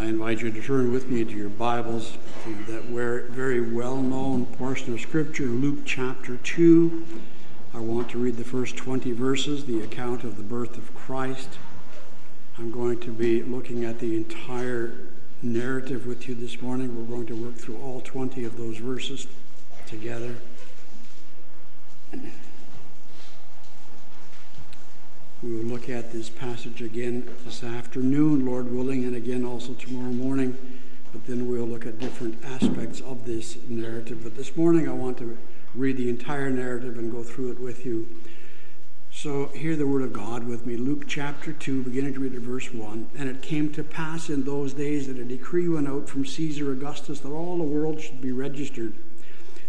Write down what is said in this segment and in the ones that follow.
I invite you to turn with me to your Bibles to that very well known portion of Scripture, Luke chapter 2. I want to read the first 20 verses, the account of the birth of Christ. I'm going to be looking at the entire narrative with you this morning. We're going to work through all 20 of those verses together. We will look at this passage again this afternoon, Lord willing, and again also tomorrow morning. But then we'll look at different aspects of this narrative. But this morning I want to read the entire narrative and go through it with you. So hear the word of God with me. Luke chapter 2, beginning to read at verse 1. And it came to pass in those days that a decree went out from Caesar Augustus that all the world should be registered.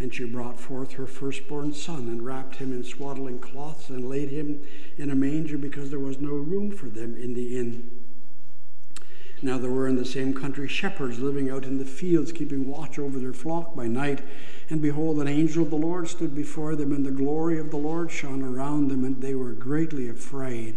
And she brought forth her firstborn son, and wrapped him in swaddling cloths, and laid him in a manger, because there was no room for them in the inn. Now there were in the same country shepherds living out in the fields, keeping watch over their flock by night. And behold, an angel of the Lord stood before them, and the glory of the Lord shone around them, and they were greatly afraid.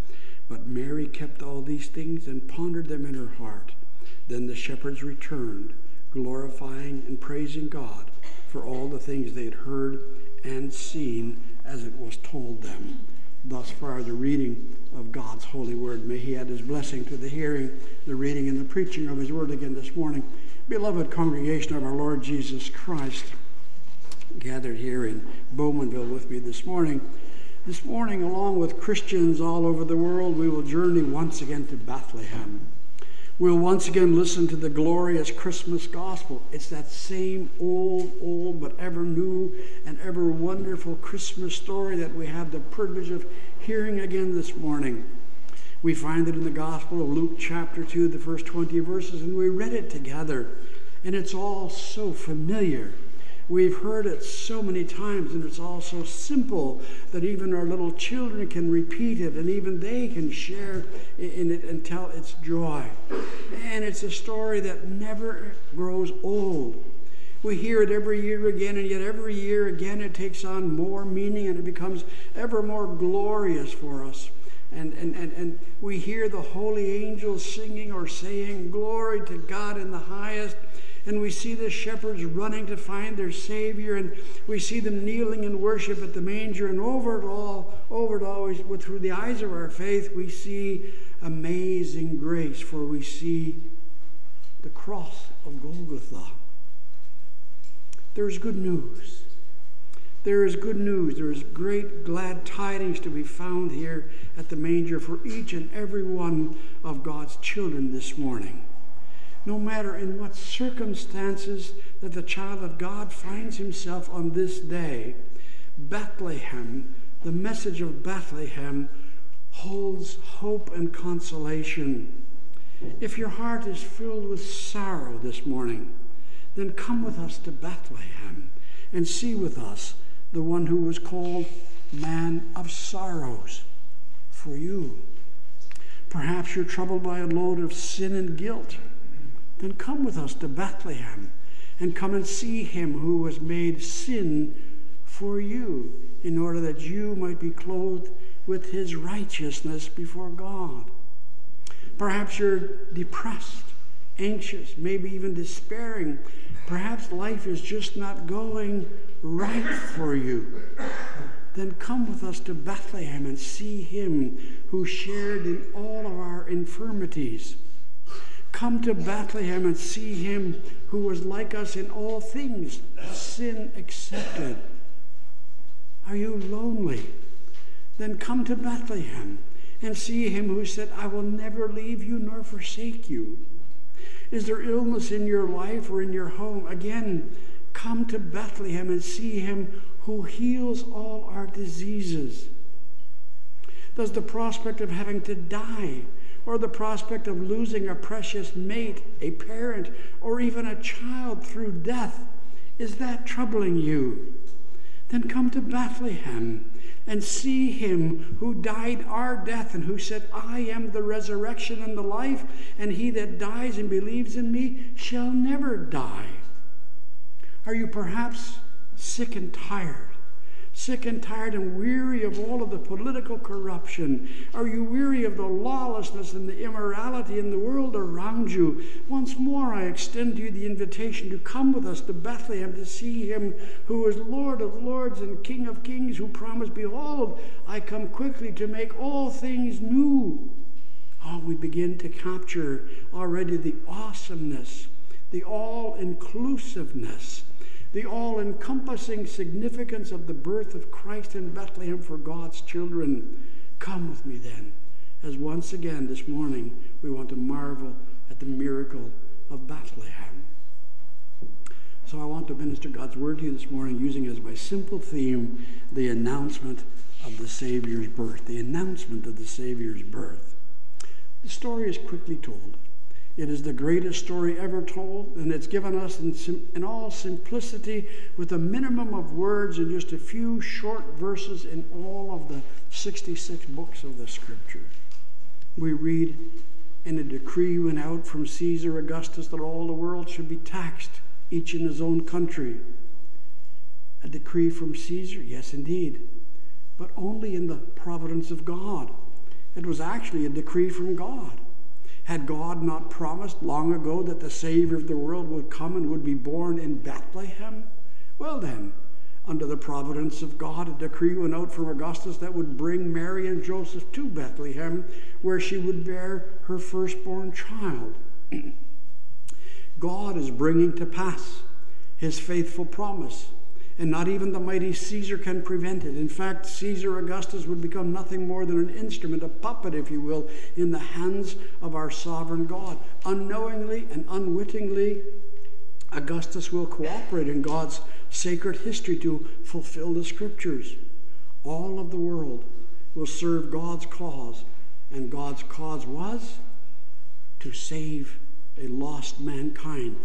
But Mary kept all these things and pondered them in her heart. Then the shepherds returned, glorifying and praising God for all the things they had heard and seen as it was told them. Thus far, the reading of God's holy word. May He add His blessing to the hearing, the reading, and the preaching of His word again this morning. Beloved congregation of our Lord Jesus Christ, gathered here in Bowmanville with me this morning. This morning, along with Christians all over the world, we will journey once again to Bethlehem. We'll once again listen to the glorious Christmas gospel. It's that same old, old, but ever new and ever wonderful Christmas story that we have the privilege of hearing again this morning. We find it in the Gospel of Luke, chapter 2, the first 20 verses, and we read it together. And it's all so familiar. We've heard it so many times, and it's all so simple that even our little children can repeat it, and even they can share in it and tell its joy. And it's a story that never grows old. We hear it every year again, and yet every year again it takes on more meaning and it becomes ever more glorious for us. And, and, and, and we hear the holy angels singing or saying, Glory to God in the highest and we see the shepherds running to find their Savior, and we see them kneeling in worship at the manger, and over it all, over it all, through the eyes of our faith, we see amazing grace, for we see the cross of Golgotha. There's good news. There is good news. There is great glad tidings to be found here at the manger for each and every one of God's children this morning no matter in what circumstances that the child of God finds himself on this day, Bethlehem, the message of Bethlehem, holds hope and consolation. If your heart is filled with sorrow this morning, then come with us to Bethlehem and see with us the one who was called man of sorrows for you. Perhaps you're troubled by a load of sin and guilt then come with us to Bethlehem and come and see him who was made sin for you, in order that you might be clothed with his righteousness before God. Perhaps you're depressed, anxious, maybe even despairing. Perhaps life is just not going right for you. Then come with us to Bethlehem and see him who shared in all of our infirmities. Come to Bethlehem and see him who was like us in all things, sin accepted. Are you lonely? Then come to Bethlehem and see him who said, I will never leave you nor forsake you. Is there illness in your life or in your home? Again, come to Bethlehem and see him who heals all our diseases. Does the prospect of having to die or the prospect of losing a precious mate, a parent, or even a child through death, is that troubling you? Then come to Bethlehem and see him who died our death and who said, I am the resurrection and the life, and he that dies and believes in me shall never die. Are you perhaps sick and tired? Sick and tired and weary of all of the political corruption? Are you weary of the lawlessness and the immorality in the world around you? Once more, I extend to you the invitation to come with us to Bethlehem to see him who is Lord of lords and King of kings, who promised, Behold, I come quickly to make all things new. Oh, we begin to capture already the awesomeness, the all inclusiveness the all encompassing significance of the birth of Christ in Bethlehem for God's children. Come with me then, as once again this morning we want to marvel at the miracle of Bethlehem. So I want to minister God's word to you this morning using as my simple theme the announcement of the Savior's birth. The announcement of the Savior's birth. The story is quickly told. It is the greatest story ever told, and it's given us in, sim- in, all simplicity with a minimum of words and just a few short verses in all of the 66 books of the Scripture. We read, and a decree went out from Caesar Augustus that all the world should be taxed, each in his own country. A decree from Caesar? Yes, indeed, but only in the providence of God. It was actually a decree from God. Had God not promised long ago that the Savior of the world would come and would be born in Bethlehem? Well, then, under the providence of God, a decree went out from Augustus that would bring Mary and Joseph to Bethlehem, where she would bear her firstborn child. God is bringing to pass his faithful promise and not even the mighty Caesar can prevent it. In fact, Caesar Augustus would become nothing more than an instrument, a puppet, if you will, in the hands of our sovereign God. Unknowingly and unwittingly, Augustus will cooperate in God's sacred history to fulfill the scriptures. All of the world will serve God's cause, and God's cause was to save a lost mankind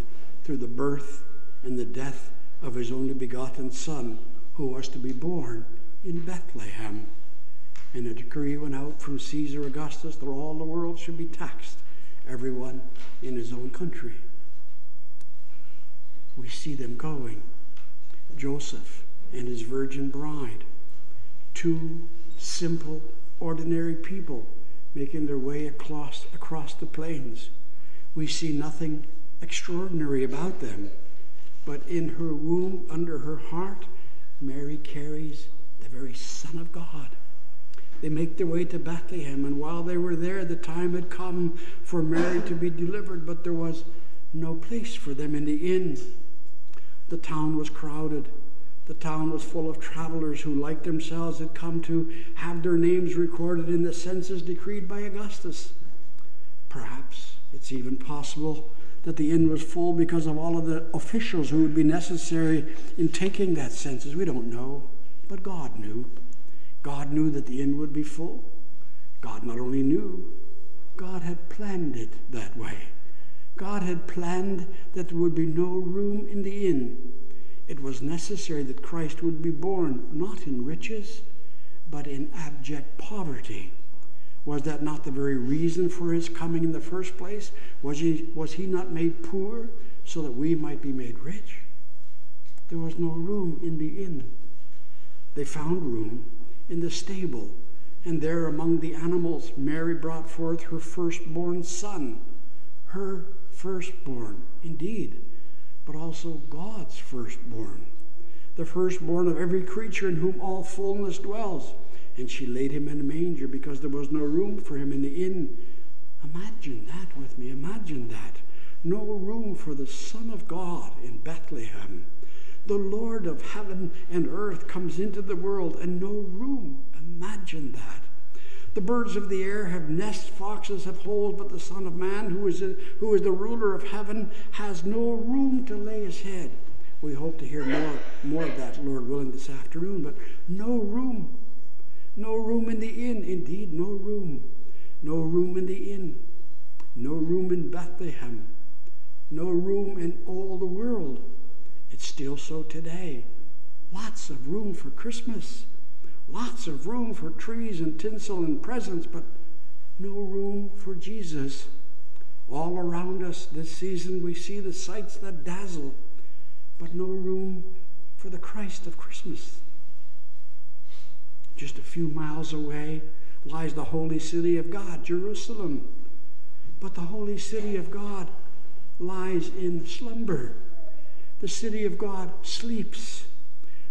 through the birth and the death of his only begotten Son, who was to be born in Bethlehem. And a decree went out from Caesar Augustus that all the world should be taxed, everyone in his own country. We see them going. Joseph and his virgin bride, two simple, ordinary people making their way across, across the plains. We see nothing extraordinary about them. But in her womb, under her heart, Mary carries the very Son of God. They make their way to Bethlehem, and while they were there, the time had come for Mary to be delivered, but there was no place for them in the inn. The town was crowded. The town was full of travelers who, like themselves, had come to have their names recorded in the census decreed by Augustus. Perhaps it's even possible that the inn was full because of all of the officials who would be necessary in taking that census. We don't know, but God knew. God knew that the inn would be full. God not only knew, God had planned it that way. God had planned that there would be no room in the inn. It was necessary that Christ would be born not in riches, but in abject poverty. Was that not the very reason for his coming in the first place? Was he, was he not made poor so that we might be made rich? There was no room in the inn. They found room in the stable, And there among the animals, Mary brought forth her firstborn son, her firstborn, indeed, but also God's firstborn, the firstborn of every creature in whom all fullness dwells. And she laid him in a manger because there was no room for him in the inn. Imagine that with me. Imagine that. No room for the Son of God in Bethlehem. The Lord of heaven and earth comes into the world and no room. Imagine that. The birds of the air have nests, foxes have holes, but the Son of Man, who is, a, who is the ruler of heaven, has no room to lay his head. We hope to hear more, more of that, Lord willing, this afternoon, but no room. No room in the inn. Indeed, no room. No room in the inn. No room in Bethlehem. No room in all the world. It's still so today. Lots of room for Christmas. Lots of room for trees and tinsel and presents, but no room for Jesus. All around us this season, we see the sights that dazzle, but no room for the Christ of Christmas. Just a few miles away lies the holy city of God, Jerusalem. But the holy city of God lies in slumber. The city of God sleeps.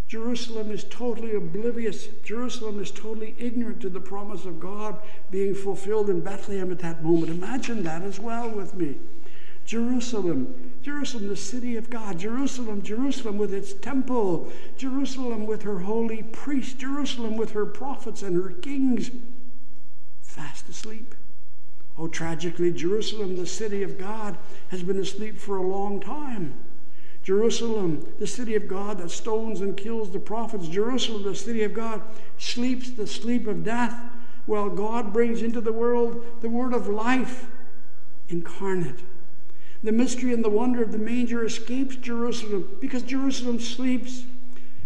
Jerusalem is totally oblivious. Jerusalem is totally ignorant to the promise of God being fulfilled in Bethlehem at that moment. Imagine that as well with me. Jerusalem, Jerusalem, the city of God, Jerusalem, Jerusalem with its temple, Jerusalem with her holy priests, Jerusalem with her prophets and her kings, fast asleep. Oh, tragically, Jerusalem, the city of God, has been asleep for a long time. Jerusalem, the city of God that stones and kills the prophets. Jerusalem, the city of God, sleeps the sleep of death, while God brings into the world the word of life incarnate. The mystery and the wonder of the manger escapes Jerusalem because Jerusalem sleeps.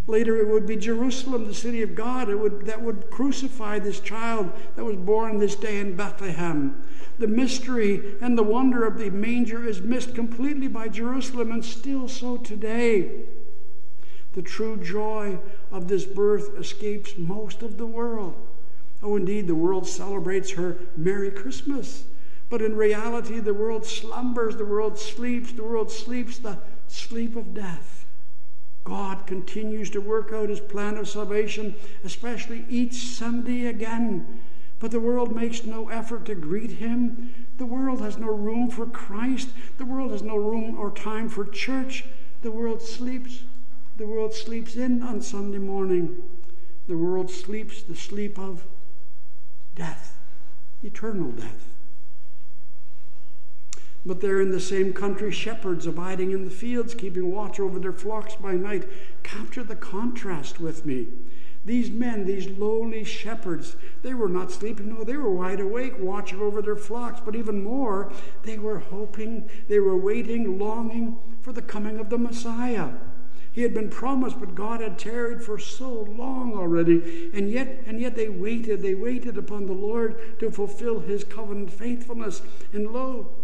Later, it would be Jerusalem, the city of God, would, that would crucify this child that was born this day in Bethlehem the mystery and the wonder of the manger is missed completely by Jerusalem, and still so today. The true joy of this birth escapes most of the world. Oh, indeed, the world celebrates her Merry Christmas. But in reality, the world slumbers, the world sleeps, the world sleeps the sleep of death. God continues to work out his plan of salvation, especially each Sunday again but the world makes no effort to greet him. The world has no room for Christ. The world has no room or time for church. The world sleeps. The world sleeps in on Sunday morning. The world sleeps the sleep of death, eternal death. But there in the same country, shepherds abiding in the fields, keeping watch over their flocks by night. Capture the contrast with me. These men, these lowly shepherds, they were not sleeping. No, they were wide awake, watching over their flocks. But even more, they were hoping, they were waiting, longing for the coming of the Messiah. He had been promised, but God had tarried for so long already. And yet, and yet they waited, they waited upon the Lord to fulfill his covenant faithfulness. And lo,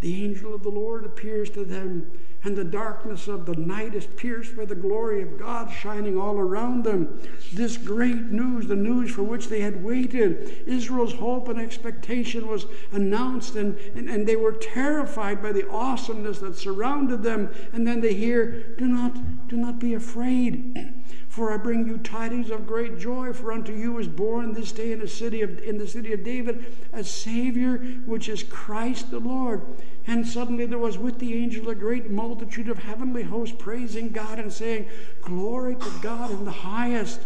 the angel of the Lord appears to them and the darkness of the night is pierced by the glory of God shining all around them. This great news, the news for which they had waited, Israel's hope and expectation was announced, and, and, and they were terrified by the awesomeness that surrounded them. And then they hear, Do not, do not be afraid. For I bring you tidings of great joy, for unto you is born this day in the city of in the city of David a Savior, which is Christ the Lord. And suddenly there was with the angel a great multitude of heavenly hosts praising God and saying, Glory to God in the highest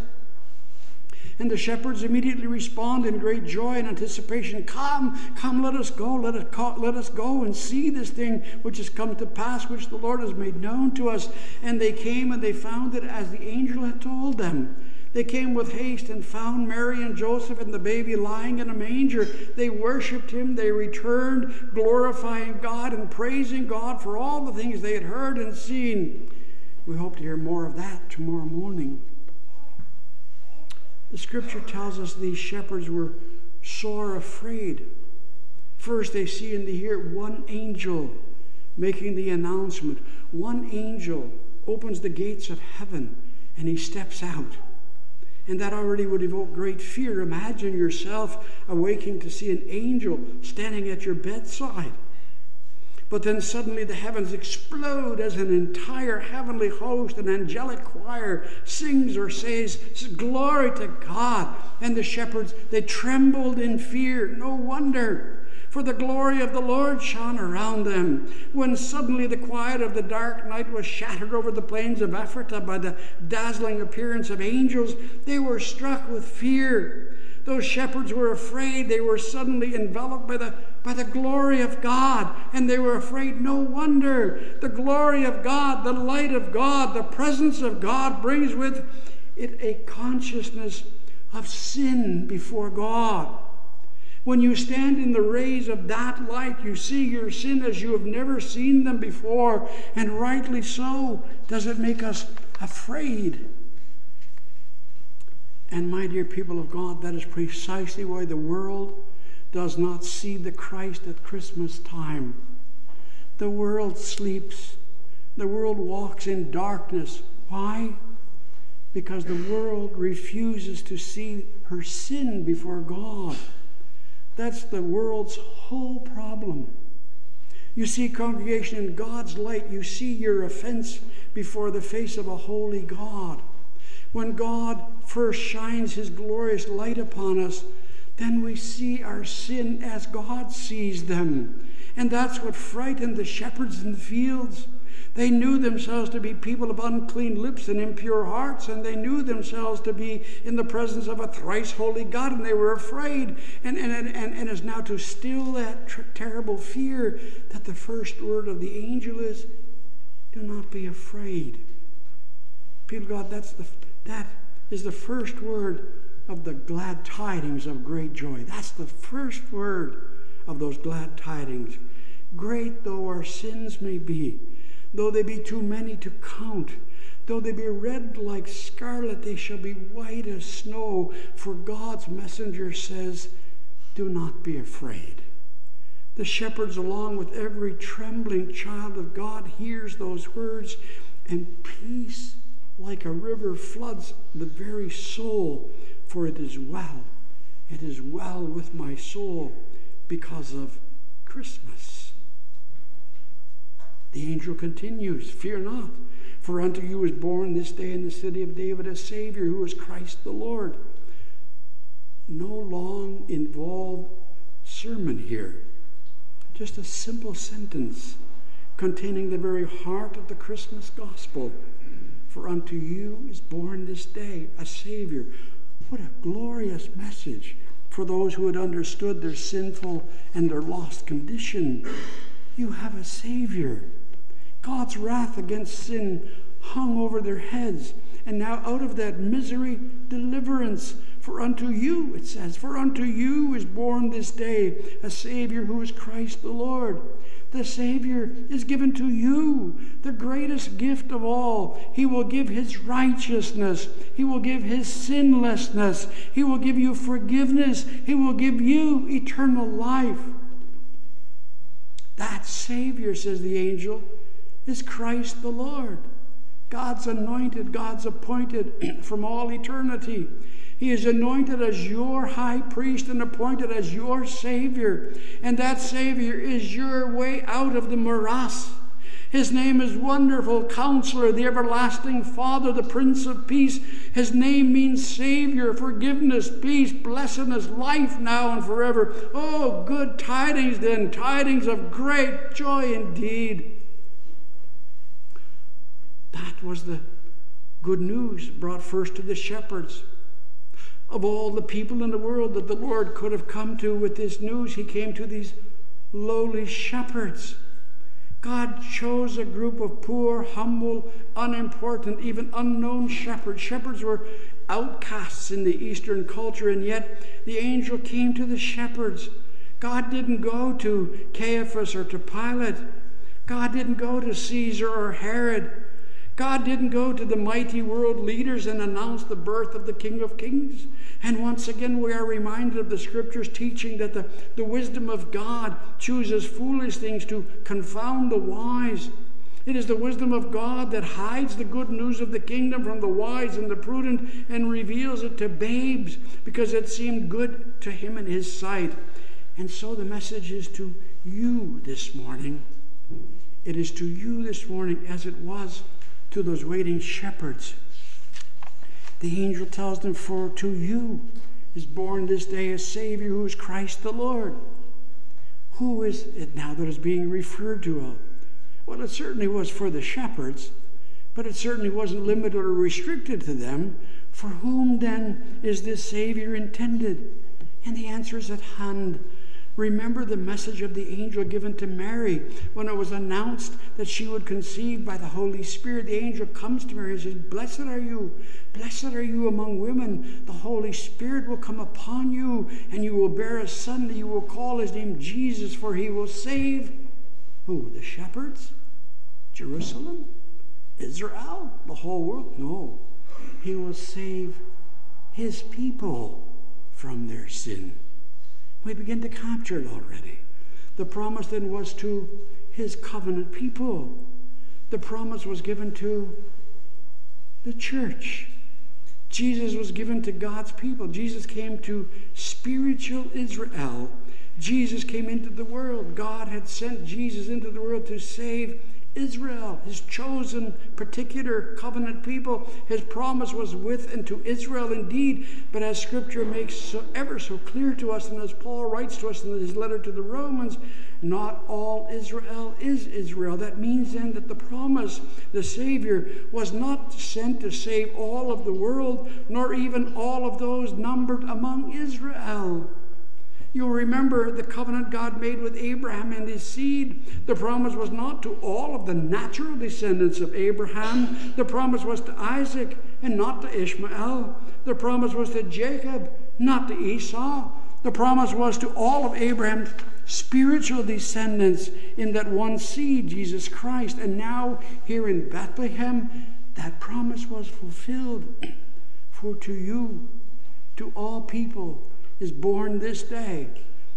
and the shepherds immediately respond in great joy and anticipation Come, come, let us go, let us, let us go and see this thing which has come to pass, which the Lord has made known to us. And they came and they found it as the angel had told them. They came with haste and found Mary and Joseph and the baby lying in a manger. They worshiped him. They returned, glorifying God and praising God for all the things they had heard and seen. We hope to hear more of that tomorrow morning. The scripture tells us these shepherds were sore afraid. First, they see and they hear one angel making the announcement. One angel opens the gates of heaven and he steps out. And that already would evoke great fear. Imagine yourself awaking to see an angel standing at your bedside. But then suddenly the heavens explode as an entire heavenly host, an angelic choir sings or says, Glory to God. And the shepherds, they trembled in fear. No wonder for the glory of the Lord shone around them. When suddenly the quiet of the dark night was shattered over the plains of Ephratah by the dazzling appearance of angels, they were struck with fear. Those shepherds were afraid. They were suddenly enveloped by the, by the glory of God, and they were afraid. No wonder. The glory of God, the light of God, the presence of God brings with it a consciousness of sin before God. When you stand in the rays of that light, you see your sin as you have never seen them before, and rightly so. Does it make us afraid? And my dear people of God, that is precisely why the world does not see the Christ at Christmas time. The world sleeps. The world walks in darkness. Why? Because the world refuses to see her sin before God. That's the world's whole problem. You see, congregation, in God's light, you see your offense before the face of a holy God. When God first shines his glorious light upon us, then we see our sin as God sees them. And that's what frightened the shepherds in the fields. They knew themselves to be people of unclean lips and impure hearts, and they knew themselves to be in the presence of a thrice holy God, and they were afraid. And, and, and, and is now to still that tr- terrible fear that the first word of the angel is, do not be afraid. People, God, that's the, that is the first word of the glad tidings of great joy. That's the first word of those glad tidings. Great though our sins may be, Though they be too many to count, though they be red like scarlet, they shall be white as snow. For God's messenger says, Do not be afraid. The shepherds, along with every trembling child of God, hears those words, and peace like a river floods the very soul. For it is well, it is well with my soul because of Christmas. The angel continues, Fear not, for unto you is born this day in the city of David a Savior who is Christ the Lord. No long involved sermon here, just a simple sentence containing the very heart of the Christmas gospel. For unto you is born this day a Savior. What a glorious message for those who had understood their sinful and their lost condition. You have a Savior. God's wrath against sin hung over their heads. And now, out of that misery, deliverance. For unto you, it says, for unto you is born this day a Savior who is Christ the Lord. The Savior is given to you, the greatest gift of all. He will give His righteousness. He will give His sinlessness. He will give you forgiveness. He will give you eternal life. That Savior, says the angel, is Christ the Lord. God's anointed, God's appointed from all eternity. He is anointed as your high priest and appointed as your Savior. And that Savior is your way out of the morass. His name is Wonderful Counselor, the Everlasting Father, the Prince of Peace. His name means Savior, forgiveness, peace, blessedness, life now and forever. Oh, good tidings then, tidings of great joy indeed. Was the good news brought first to the shepherds. Of all the people in the world that the Lord could have come to with this news, he came to these lowly shepherds. God chose a group of poor, humble, unimportant, even unknown shepherds. Shepherds were outcasts in the Eastern culture, and yet the angel came to the shepherds. God didn't go to Caiaphas or to Pilate. God didn't go to Caesar or Herod. God didn't go to the mighty world leaders and announce the birth of the King of Kings. And once again, we are reminded of the scriptures teaching that the, the wisdom of God chooses foolish things to confound the wise. It is the wisdom of God that hides the good news of the kingdom from the wise and the prudent and reveals it to babes because it seemed good to him in his sight. And so the message is to you this morning. It is to you this morning as it was to those waiting shepherds. The angel tells them, For to you is born this day a Savior who is Christ the Lord. Who is it now that is being referred to? Well, it certainly was for the shepherds, but it certainly wasn't limited or restricted to them. For whom then is this Savior intended? And the answer is at hand. Remember the message of the angel given to Mary when it was announced that she would conceive by the Holy Spirit. The angel comes to Mary and says, Blessed are you, blessed are you among women. The Holy Spirit will come upon you, and you will bear a son that you will call his name Jesus, for he will save who? The shepherds? Jerusalem? Israel? The whole world? No. He will save his people from their sin. We begin to capture it already. The promise then was to his covenant people. The promise was given to the church. Jesus was given to God's people. Jesus came to spiritual Israel. Jesus came into the world. God had sent Jesus into the world to save Israel, his chosen, particular covenant people. His promise was with and to Israel indeed, but as Scripture makes so, ever so clear to us, and as Paul writes to us in his letter to the Romans, not all Israel is Israel. That means then that the promise, the Savior, was not sent to save all of the world, nor even all of those numbered among Israel. You'll remember the covenant God made with Abraham and his seed. The promise was not to all of the natural descendants of Abraham, the promise was to Isaac and not to Ishmael. The promise was to Jacob, not to Esau. The promise was to all of Abraham's spiritual descendants in that one seed, Jesus Christ. And now, here in Bethlehem, that promise was fulfilled. For to you, to all people, is born this day.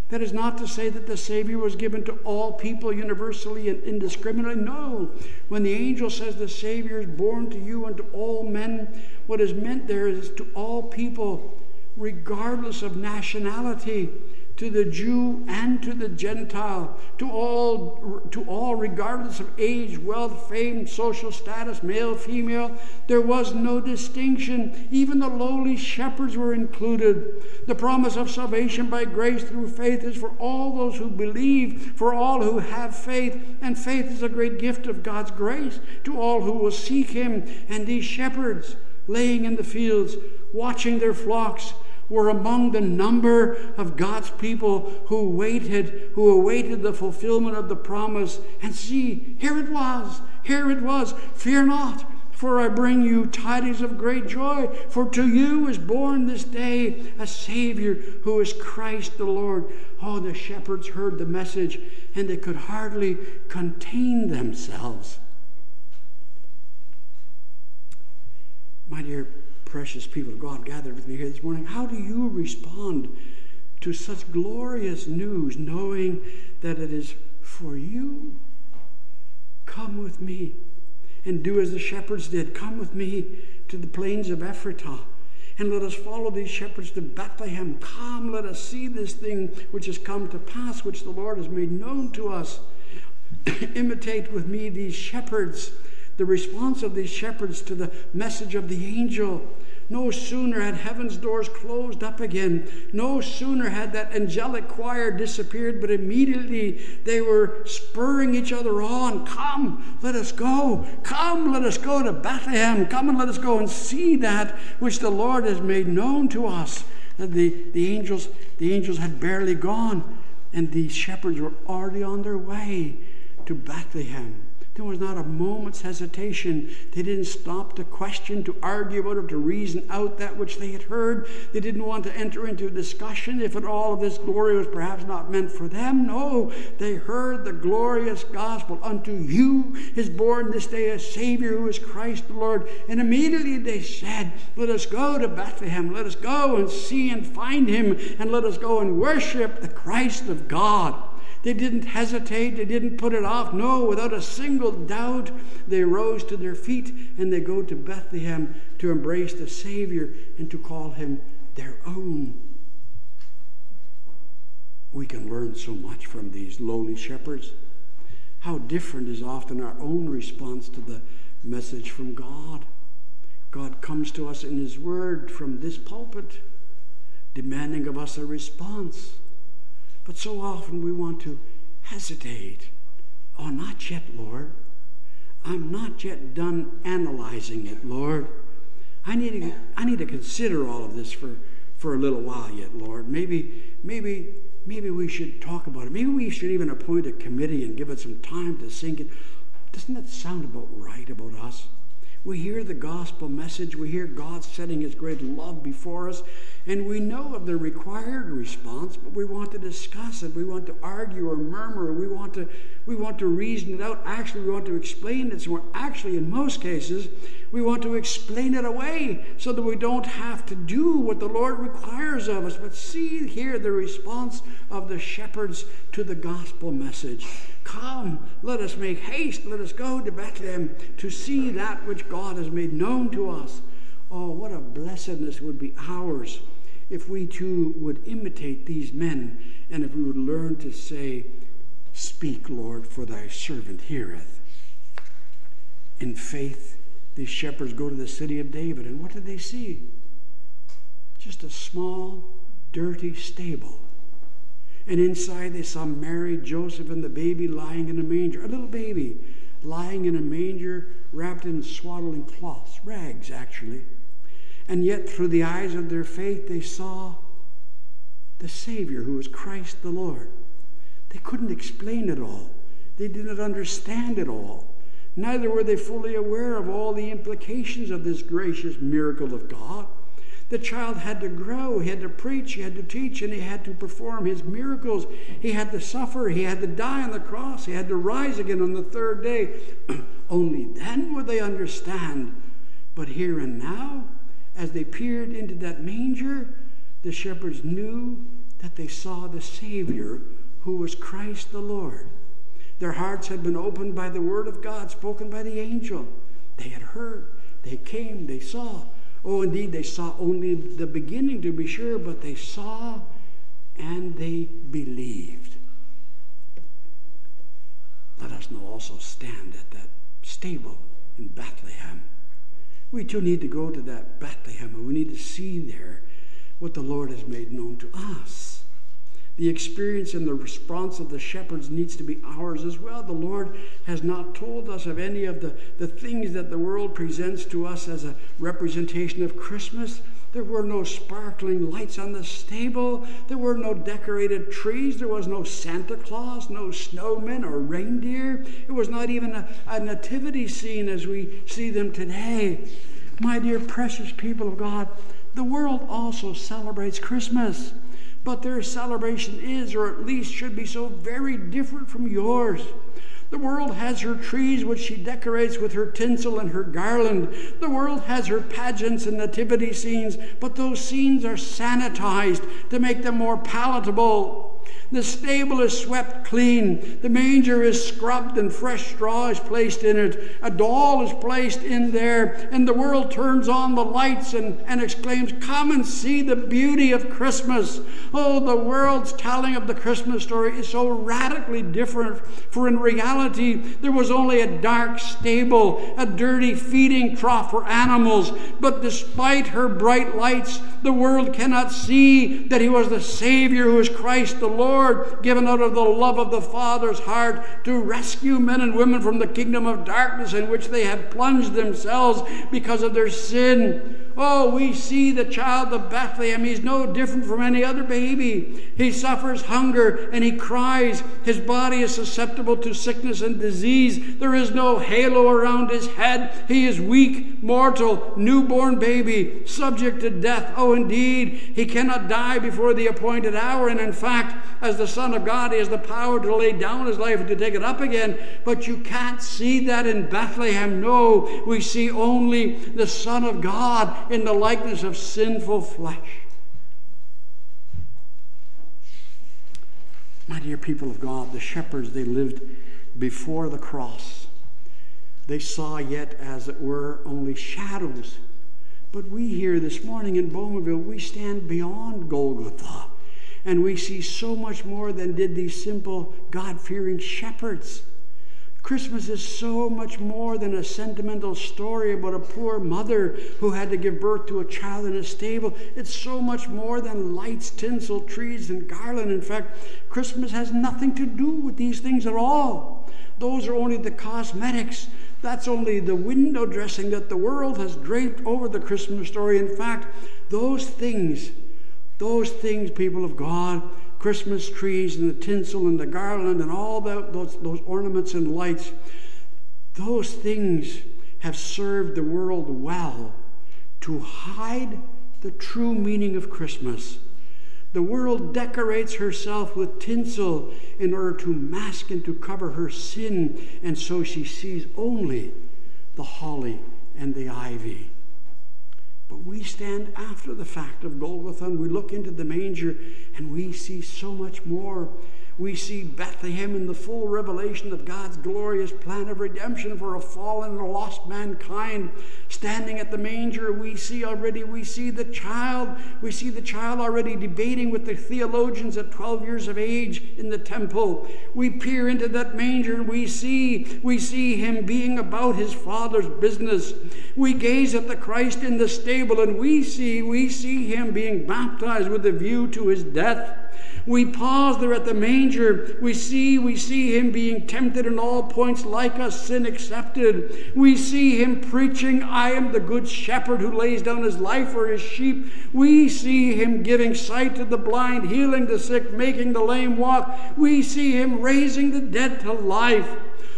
That is not to say that the Savior was given to all people universally and indiscriminately. No. When the angel says the Savior is born to you and to all men, what is meant there is to all people, regardless of nationality to the Jew and to the Gentile, to all, to all, regardless of age, wealth, fame, social status, male, female. There was no distinction. Even the lowly shepherds were included. The promise of salvation by grace through faith is for all those who believe, for all who have faith. And faith is a great gift of God's grace to all who will seek Him. And these shepherds, laying in the fields, watching their flocks, were among the number of God's people who waited, who awaited the fulfillment of the promise. And see, here it was, here it was. Fear not, for I bring you tidings of great joy. For to you is born this day a Savior who is Christ the Lord. Oh, the shepherds heard the message and they could hardly contain themselves. My dear precious people of God gathered with me here this morning, how do you respond to such glorious news, knowing that it is for you? Come with me and do as the shepherds did. Come with me to the plains of Ephratah. And let us follow these shepherds to Bethlehem. Come, let us see this thing which has come to pass, which the Lord has made known to us. Imitate with me these shepherds, the response of these shepherds to the message of the angel. No sooner had heaven's doors closed up again, no sooner had that angelic choir disappeared, but immediately they were spurring each other on. Come, let us go. Come, let us go to Bethlehem. Come and let us go and see that which the Lord has made known to us. And the, the angels, the angels had barely gone, and the shepherds were already on their way to Bethlehem. There was not a moment's hesitation. They didn't stop to question, to argue about it, to reason out that which they had heard. They didn't want to enter into a discussion if at all of this glory was perhaps not meant for them. No, they heard the glorious gospel. Unto you is born this day a Savior who is Christ the Lord. And immediately they said, Let us go to Bethlehem. Let us go and see and find him. And let us go and worship the Christ of God. They didn't hesitate. They didn't put it off. No, without a single doubt, they rose to their feet and they go to Bethlehem to embrace the Savior and to call him their own. We can learn so much from these lowly shepherds. How different is often our own response to the message from God. God comes to us in His Word from this pulpit, demanding of us a response. But so often we want to hesitate. Oh, not yet, Lord. I'm not yet done analyzing it, Lord. I need to, I need to consider all of this for, for a little while yet, Lord. Maybe, maybe, maybe we should talk about it. Maybe we should even appoint a committee and give it some time to sink in. Doesn't that sound about right about us? We hear the gospel message. We hear God setting his great love before us. And we know of the required response, but we want to discuss it. We want to argue or murmur. We want to, we want to reason it out. Actually, we want to explain it. So actually, in most cases, we want to explain it away so that we don't have to do what the Lord requires of us. But see here the response of the shepherds to the gospel message. Come, let us make haste. Let us go to Bethlehem to see that which God has made known to us. Oh, what a blessedness would be ours if we too would imitate these men and if we would learn to say, Speak, Lord, for thy servant heareth. In faith, these shepherds go to the city of David, and what did they see? Just a small, dirty stable. And inside they saw Mary, Joseph, and the baby lying in a manger, a little baby lying in a manger wrapped in swaddling cloths, rags actually. And yet, through the eyes of their faith, they saw the Savior who was Christ the Lord. They couldn't explain it all, they didn't understand it all. Neither were they fully aware of all the implications of this gracious miracle of God. The child had to grow, he had to preach, he had to teach, and he had to perform his miracles. He had to suffer, he had to die on the cross, he had to rise again on the third day. Only then would they understand. But here and now, as they peered into that manger, the shepherds knew that they saw the Savior who was Christ the Lord. Their hearts had been opened by the word of God spoken by the angel. They had heard, they came, they saw. Oh, indeed, they saw only the beginning to be sure, but they saw and they believed. Let us now also stand at that stable in Bethlehem we too need to go to that Bethlehem and we need to see there what the Lord has made known to us. The experience and the response of the shepherds needs to be ours as well. The Lord has not told us of any of the, the things that the world presents to us as a representation of Christmas. There were no sparkling lights on the stable. There were no decorated trees. There was no Santa Claus, no snowmen or reindeer. It was not even a, a nativity scene as we see them today. My dear precious people of God, the world also celebrates Christmas, but their celebration is, or at least should be, so very different from yours. The world has her trees, which she decorates with her tinsel and her garland. The world has her pageants and nativity scenes, but those scenes are sanitized to make them more palatable. The stable is swept clean. The manger is scrubbed and fresh straw is placed in it. A doll is placed in there. And the world turns on the lights and, and exclaims, Come and see the beauty of Christmas. Oh, the world's telling of the Christmas story is so radically different. For in reality, there was only a dark stable, a dirty feeding trough for animals. But despite her bright lights, the world cannot see that he was the Savior who is Christ the Lord. Lord, given out of the love of the Father's heart to rescue men and women from the kingdom of darkness in which they have plunged themselves because of their sin. Oh, we see the child of Bethlehem. He's no different from any other baby. He suffers hunger and he cries. His body is susceptible to sickness and disease. There is no halo around his head. He is weak, mortal, newborn baby, subject to death. Oh, indeed, he cannot die before the appointed hour. And in fact, as the Son of God, he has the power to lay down his life and to take it up again. But you can't see that in Bethlehem. No, we see only the Son of God in the likeness of sinful flesh. My dear people of God, the shepherds, they lived before the cross. They saw yet, as it were, only shadows. But we here this morning in Bowmanville, we stand beyond Golgotha. And we see so much more than did these simple, God fearing shepherds. Christmas is so much more than a sentimental story about a poor mother who had to give birth to a child in a stable. It's so much more than lights, tinsel, trees, and garland. In fact, Christmas has nothing to do with these things at all. Those are only the cosmetics. That's only the window dressing that the world has draped over the Christmas story. In fact, those things, those things, people of God, Christmas trees and the tinsel and the garland and all those, those ornaments and lights, those things have served the world well to hide the true meaning of Christmas. The world decorates herself with tinsel in order to mask and to cover her sin, and so she sees only the holly and the ivy. But we stand after the fact of Golgotha and we look into the manger and we see so much more we see Bethlehem in the full revelation of God's glorious plan of redemption for a fallen and lost mankind. Standing at the manger, we see already, we see the child, we see the child already debating with the theologians at 12 years of age in the temple. We peer into that manger and we see, we see him being about his father's business. We gaze at the Christ in the stable and we see, we see him being baptized with a view to his death. We pause there at the manger. We see, we see him being tempted in all points like us, sin accepted. We see him preaching, I am the good shepherd who lays down his life for his sheep. We see him giving sight to the blind, healing the sick, making the lame walk. We see him raising the dead to life.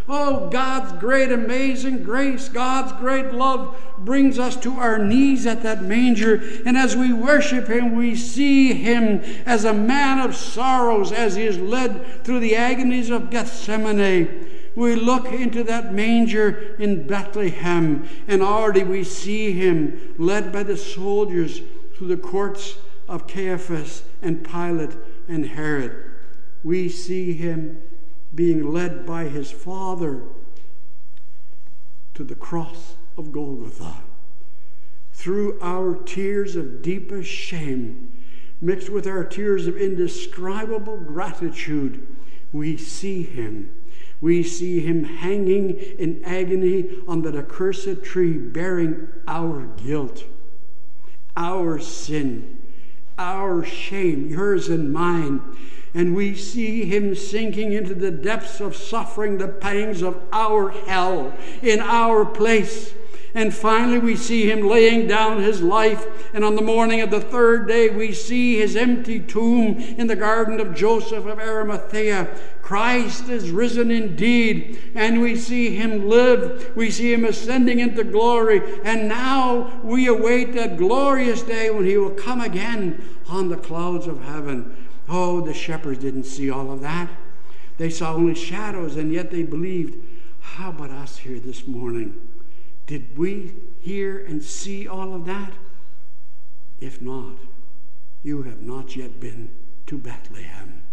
Oh, God's great, amazing grace, God's great love brings us to our knees at that manger. And as we worship Him, we see Him as a man of sorrows as He is led through the agonies of Gethsemane. We look into that manger in Bethlehem, and already we see Him led by the soldiers through the courts of Caiaphas and Pilate and Herod. We see Him being led by his Father to the cross of Golgotha. Through our tears of deepest shame, mixed with our tears of indescribable gratitude, we see him. We see him hanging in agony on that accursed tree, bearing our guilt, our sin, our shame, yours and mine and we see him sinking into the depths of suffering, the pangs of our hell in our place. And finally, we see him laying down his life. And on the morning of the third day, we see his empty tomb in the garden of Joseph of Arimathea. Christ is risen indeed, and we see him live. We see him ascending into glory. And now we await that glorious day when he will come again on the clouds of heaven. Oh, the shepherds didn't see all of that. They saw only shadows, and yet they believed. How about us here this morning? Did we hear and see all of that? If not, you have not yet been to Bethlehem.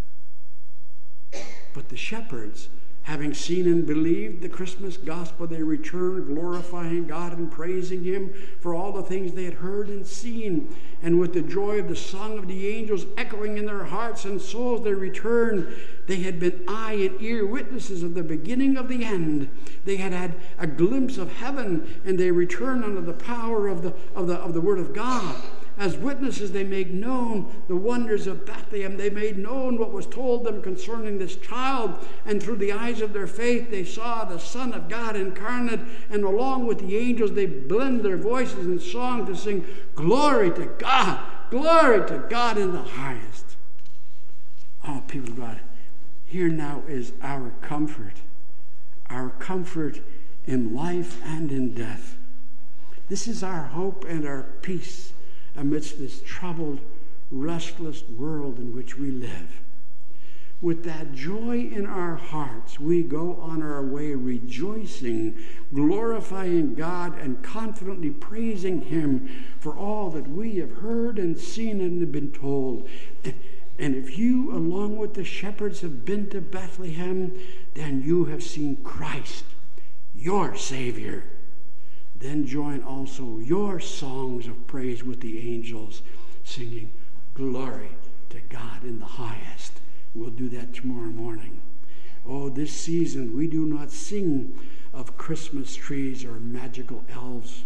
But the shepherds Having seen and believed the Christmas gospel, they returned glorifying God and praising Him for all the things they had heard and seen. And with the joy of the song of the angels echoing in their hearts and souls, they returned. They had been eye and ear witnesses of the beginning of the end. They had had a glimpse of heaven, and they returned under the power of the, of the, of the Word of God as witnesses, they made known the wonders of Bethlehem. They made known what was told them concerning this child. And through the eyes of their faith, they saw the Son of God incarnate. And along with the angels, they blend their voices in song to sing, Glory to God! Glory to God in the highest. Oh, people of God, here now is our comfort. Our comfort in life and in death. This is our hope and our peace amidst this troubled, restless world in which we live. With that joy in our hearts, we go on our way rejoicing, glorifying God, and confidently praising Him for all that we have heard and seen and been told. And if you, along with the shepherds, have been to Bethlehem, then you have seen Christ, your Savior. Then join also your songs of praise with the angels, singing, Glory to God in the highest. We'll do that tomorrow morning. Oh, this season we do not sing of Christmas trees or magical elves.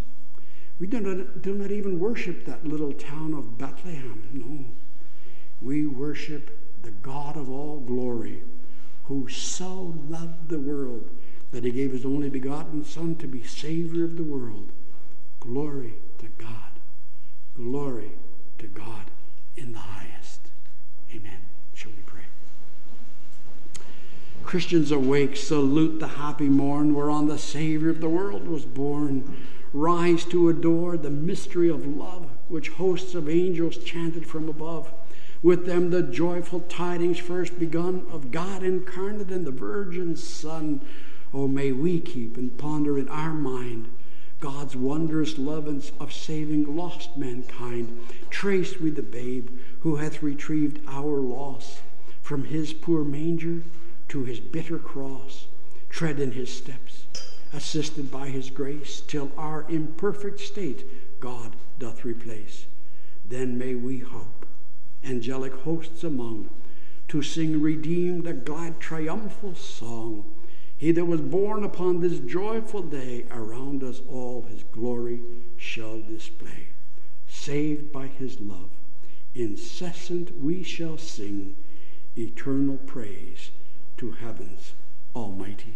We do not, do not even worship that little town of Bethlehem. No. We worship the God of all glory, who so loved the world that he gave his only begotten Son to be Savior of the world. Glory to God. Glory to God in the highest. Amen. Shall we pray? Christians awake, salute the happy morn whereon the Savior of the world was born. Rise to adore the mystery of love, which hosts of angels chanted from above. With them the joyful tidings first begun of God incarnate and the Virgin Son. Oh, may we keep and ponder in our mind God's wondrous love of saving lost mankind, Trace with the babe who hath retrieved our loss from his poor manger to his bitter cross. Tread in his steps, assisted by his grace, till our imperfect state God doth replace. Then may we hope angelic hosts among, to sing redeemed a glad triumphal song. He that was born upon this joyful day, around us all his glory shall display. Saved by his love, incessant we shall sing eternal praise to heaven's almighty